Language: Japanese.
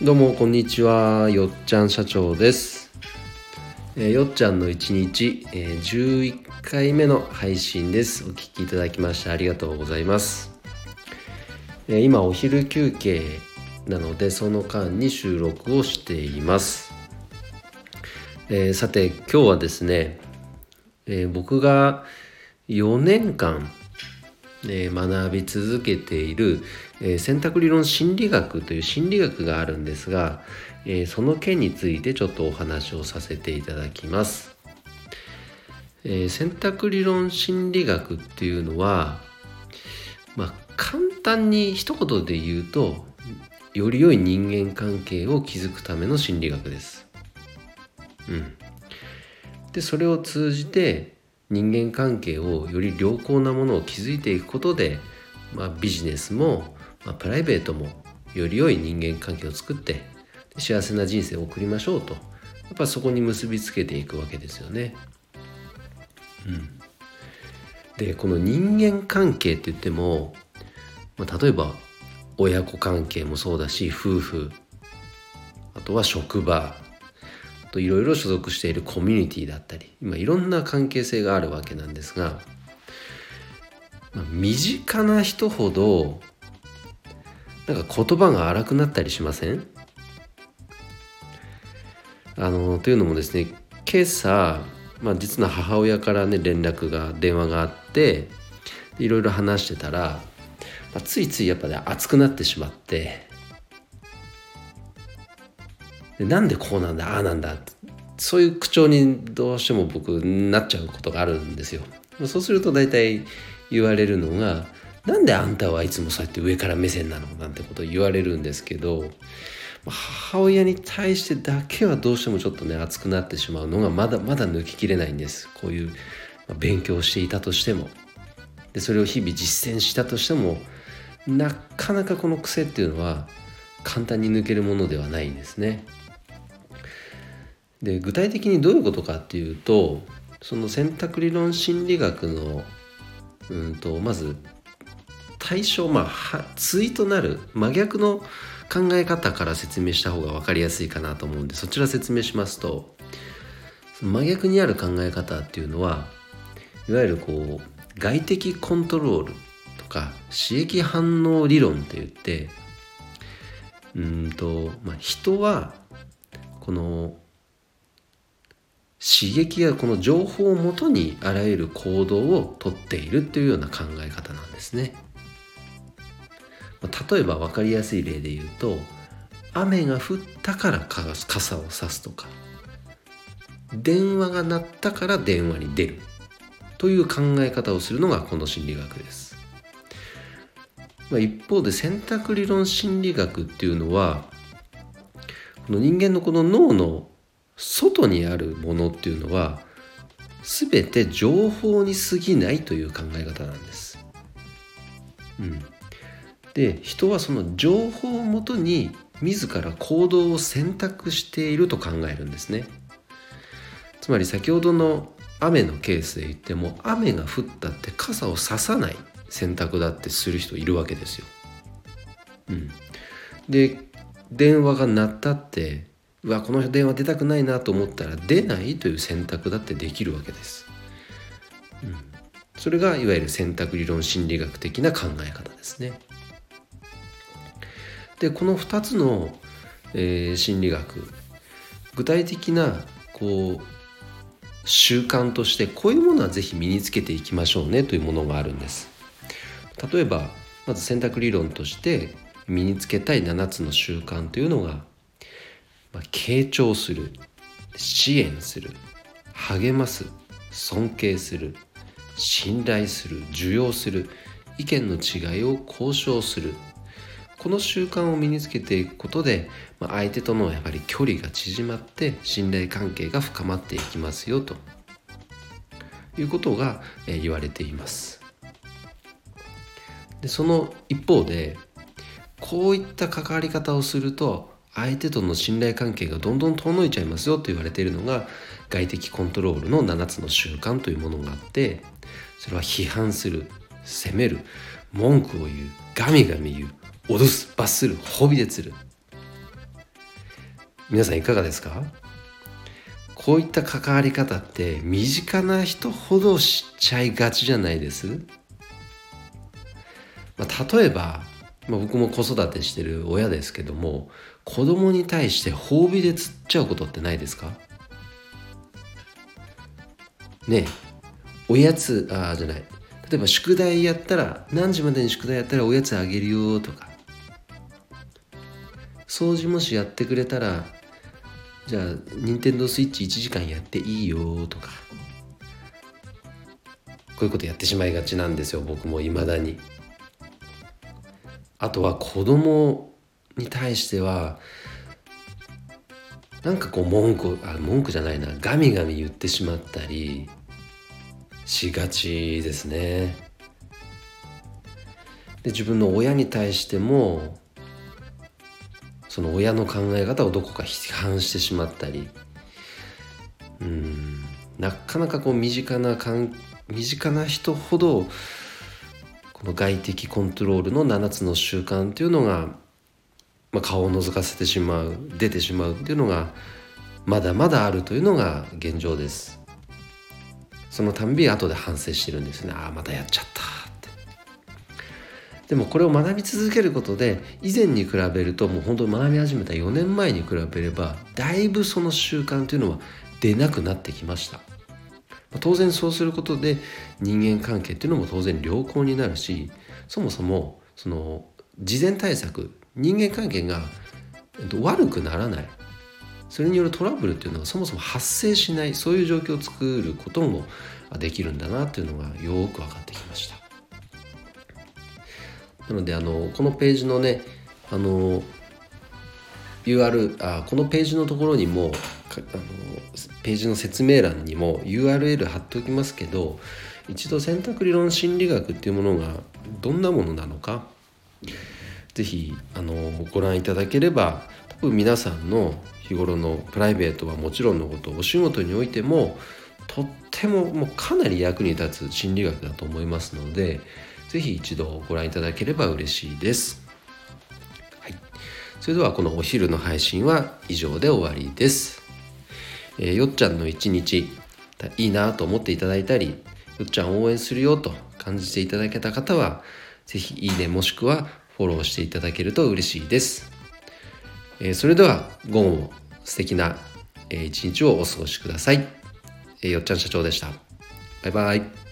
どうもこんにちは。よっちゃん社長です、えーよっちゃんの一日、えー11回目の配信です。お聞きいただきましてありがとうございます、えー今お昼休憩なのでその間に収録をしています、えさて今日はですね、え僕が4年間え学び続けている、え選択理論心理学という心理学があるんですが、えその件についてちょっとお話をさせていただきます。え選択理論心理学っていうのは、まあ、簡単に一言で言うとより良い人間関係を築くための心理学です。うん、でそれを通じて人間関係をより良好なものを築いていくことで、まあ、ビジネスも、まあ、プライベートもより良い人間関係を作って幸せな人生を送りましょうとやっぱそこに結びつけていくわけですよね。うん、でこの人間関係って言っても、まあ、例えば親子関係もそうだし夫婦あとは職場といろいろ所属しているコミュニティだったり今いろんな関係性があるわけなんですが、まあ身近な人ほどなんか言葉が荒くなったりしません？あのというのもですね今朝、まあ、実の母親からね連絡が電話があっていろいろ話してたら、まあ、ついついやっぱね熱くなってしまってでなんでこうなんだああなんだそういう口調にどうしても僕なっちゃうことがあるんですよ。そうすると大体言われるのが「なんであんたはいつもそうやって上から目線なの?」なんてことを言われるんですけど母親に対してだけはどうしてもちょっとね熱くなってしまうのがまだまだ抜ききれないんですこういう勉強していたとしてもでそれを日々実践したとしてもなかなかこの癖っていうのは簡単に抜けるものではないんですね。で具体的にどういうことかっていうとその選択理論心理学のうんとまず対象まあは対となる真逆の考え方から説明した方が分かりやすいかなと思うんでそちら説明しますと真逆にある考え方っていうのはいわゆるこう外的コントロールとか刺激反応理論って言ってうんと、まあ、人はこの刺激やこの情報をもとにあらゆる行動をとっているというような考え方なんですね。例えば分かりやすい例で言うと雨が降ったから傘を差すとか電話が鳴ったから電話に出るという考え方をするのがこの心理学です。まあ、一方で選択理論心理学っていうのはこの人間のこの脳の外にあるものっていうのは全て情報に過ぎないという考え方なんです。うん、で人はその情報をもとに自ら行動を選択していると考えるんですね。つまり先ほどの雨のケースで言っても雨が降ったって傘をささない選択だってする人いるわけですよ。うん、で電話が鳴ったってうわこの電話出たくないなと思ったら出ないという選択だってできるわけです。うん、それがいわゆる選択理論心理学的な考え方ですね。でこの2つの、えー心理学具体的なこう習慣としてこういうものはぜひ身につけていきましょうねというものがあるんです。例えばまず選択理論として身につけたい7つの習慣というのが、傾聴する支援する励ます尊敬する信頼する受容する意見の違いを交渉するこの習慣を身につけていくことで、まあ、相手とのやっぱり距離が縮まって信頼関係が深まっていきますよということが、言われています。でその一方でこういった関わり方をすると相手との信頼関係がどんどん遠のいちゃいますよと言われているのが外的コントロールの7つの習慣というものがあってそれは批判する責める文句を言うガミガミ言う脅す罰する褒美で釣る。皆さんいかがですか？こういった関わり方って身近な人ほど知っちゃいがちじゃないです、まあ、例えば、まあ、僕も子育てしてる親ですけども子供に対して褒美で釣っちゃうことってないですか？ねおやつあじゃない。例えば宿題やったら何時までに宿題やったらおやつあげるよとか。掃除もしやってくれたらじゃあ任天堂スイッチ1時間やっていいよとか。こういうことやってしまいがちなんですよ僕もいまだに。あとは子供に対してはなんかこう文句あ文句じゃないなガミガミ言ってしまったりしがちですね。で自分の親に対してもその親の考え方をどこか批判してしまったりうんなかなかこう身近な身近な人ほどこの外的コントロールの7つの習慣っていうのが、まあ、顔を覗かせてしまう出てしまうっていうのがまだまだあるというのが現状です。そのたんび後で反省してるんですね。ああまたやっちゃったって。でもこれを学び続けることで以前に比べるともう本当に学び始めた4年前に比べればだいぶその習慣というのは出なくなってきました。当然そうすることで人間関係っていうのも当然良好になるしそもそもその事前対策人間関係が悪くならない。それによるトラブルっていうのがそもそも発生しない。そういう状況を作ることもできるんだなっていうのがよく分かってきました。なのであのこのページのねあの UR あこのページのところにもあのページの説明欄にも URL 貼っておきますけど一度選択理論心理学っていうものがどんなものなのか。是非あのご覧いただければ多分皆さんの日頃のプライベートはもちろんのことお仕事においてもとってももうかなり役に立つ心理学だと思いますのでぜひ一度ご覧いただければ嬉しいです。はい、それではこのお昼の配信は以上で終わりです。えー、よっちゃんの一日いいなと思っていただいたりよっちゃん応援するよと感じていただけた方はぜひいいねもしくはフォローしていただけると嬉しいです。えー、それでは午後も素敵な一日をお過ごしください。えー、よっちゃん社長でした。バイバイ。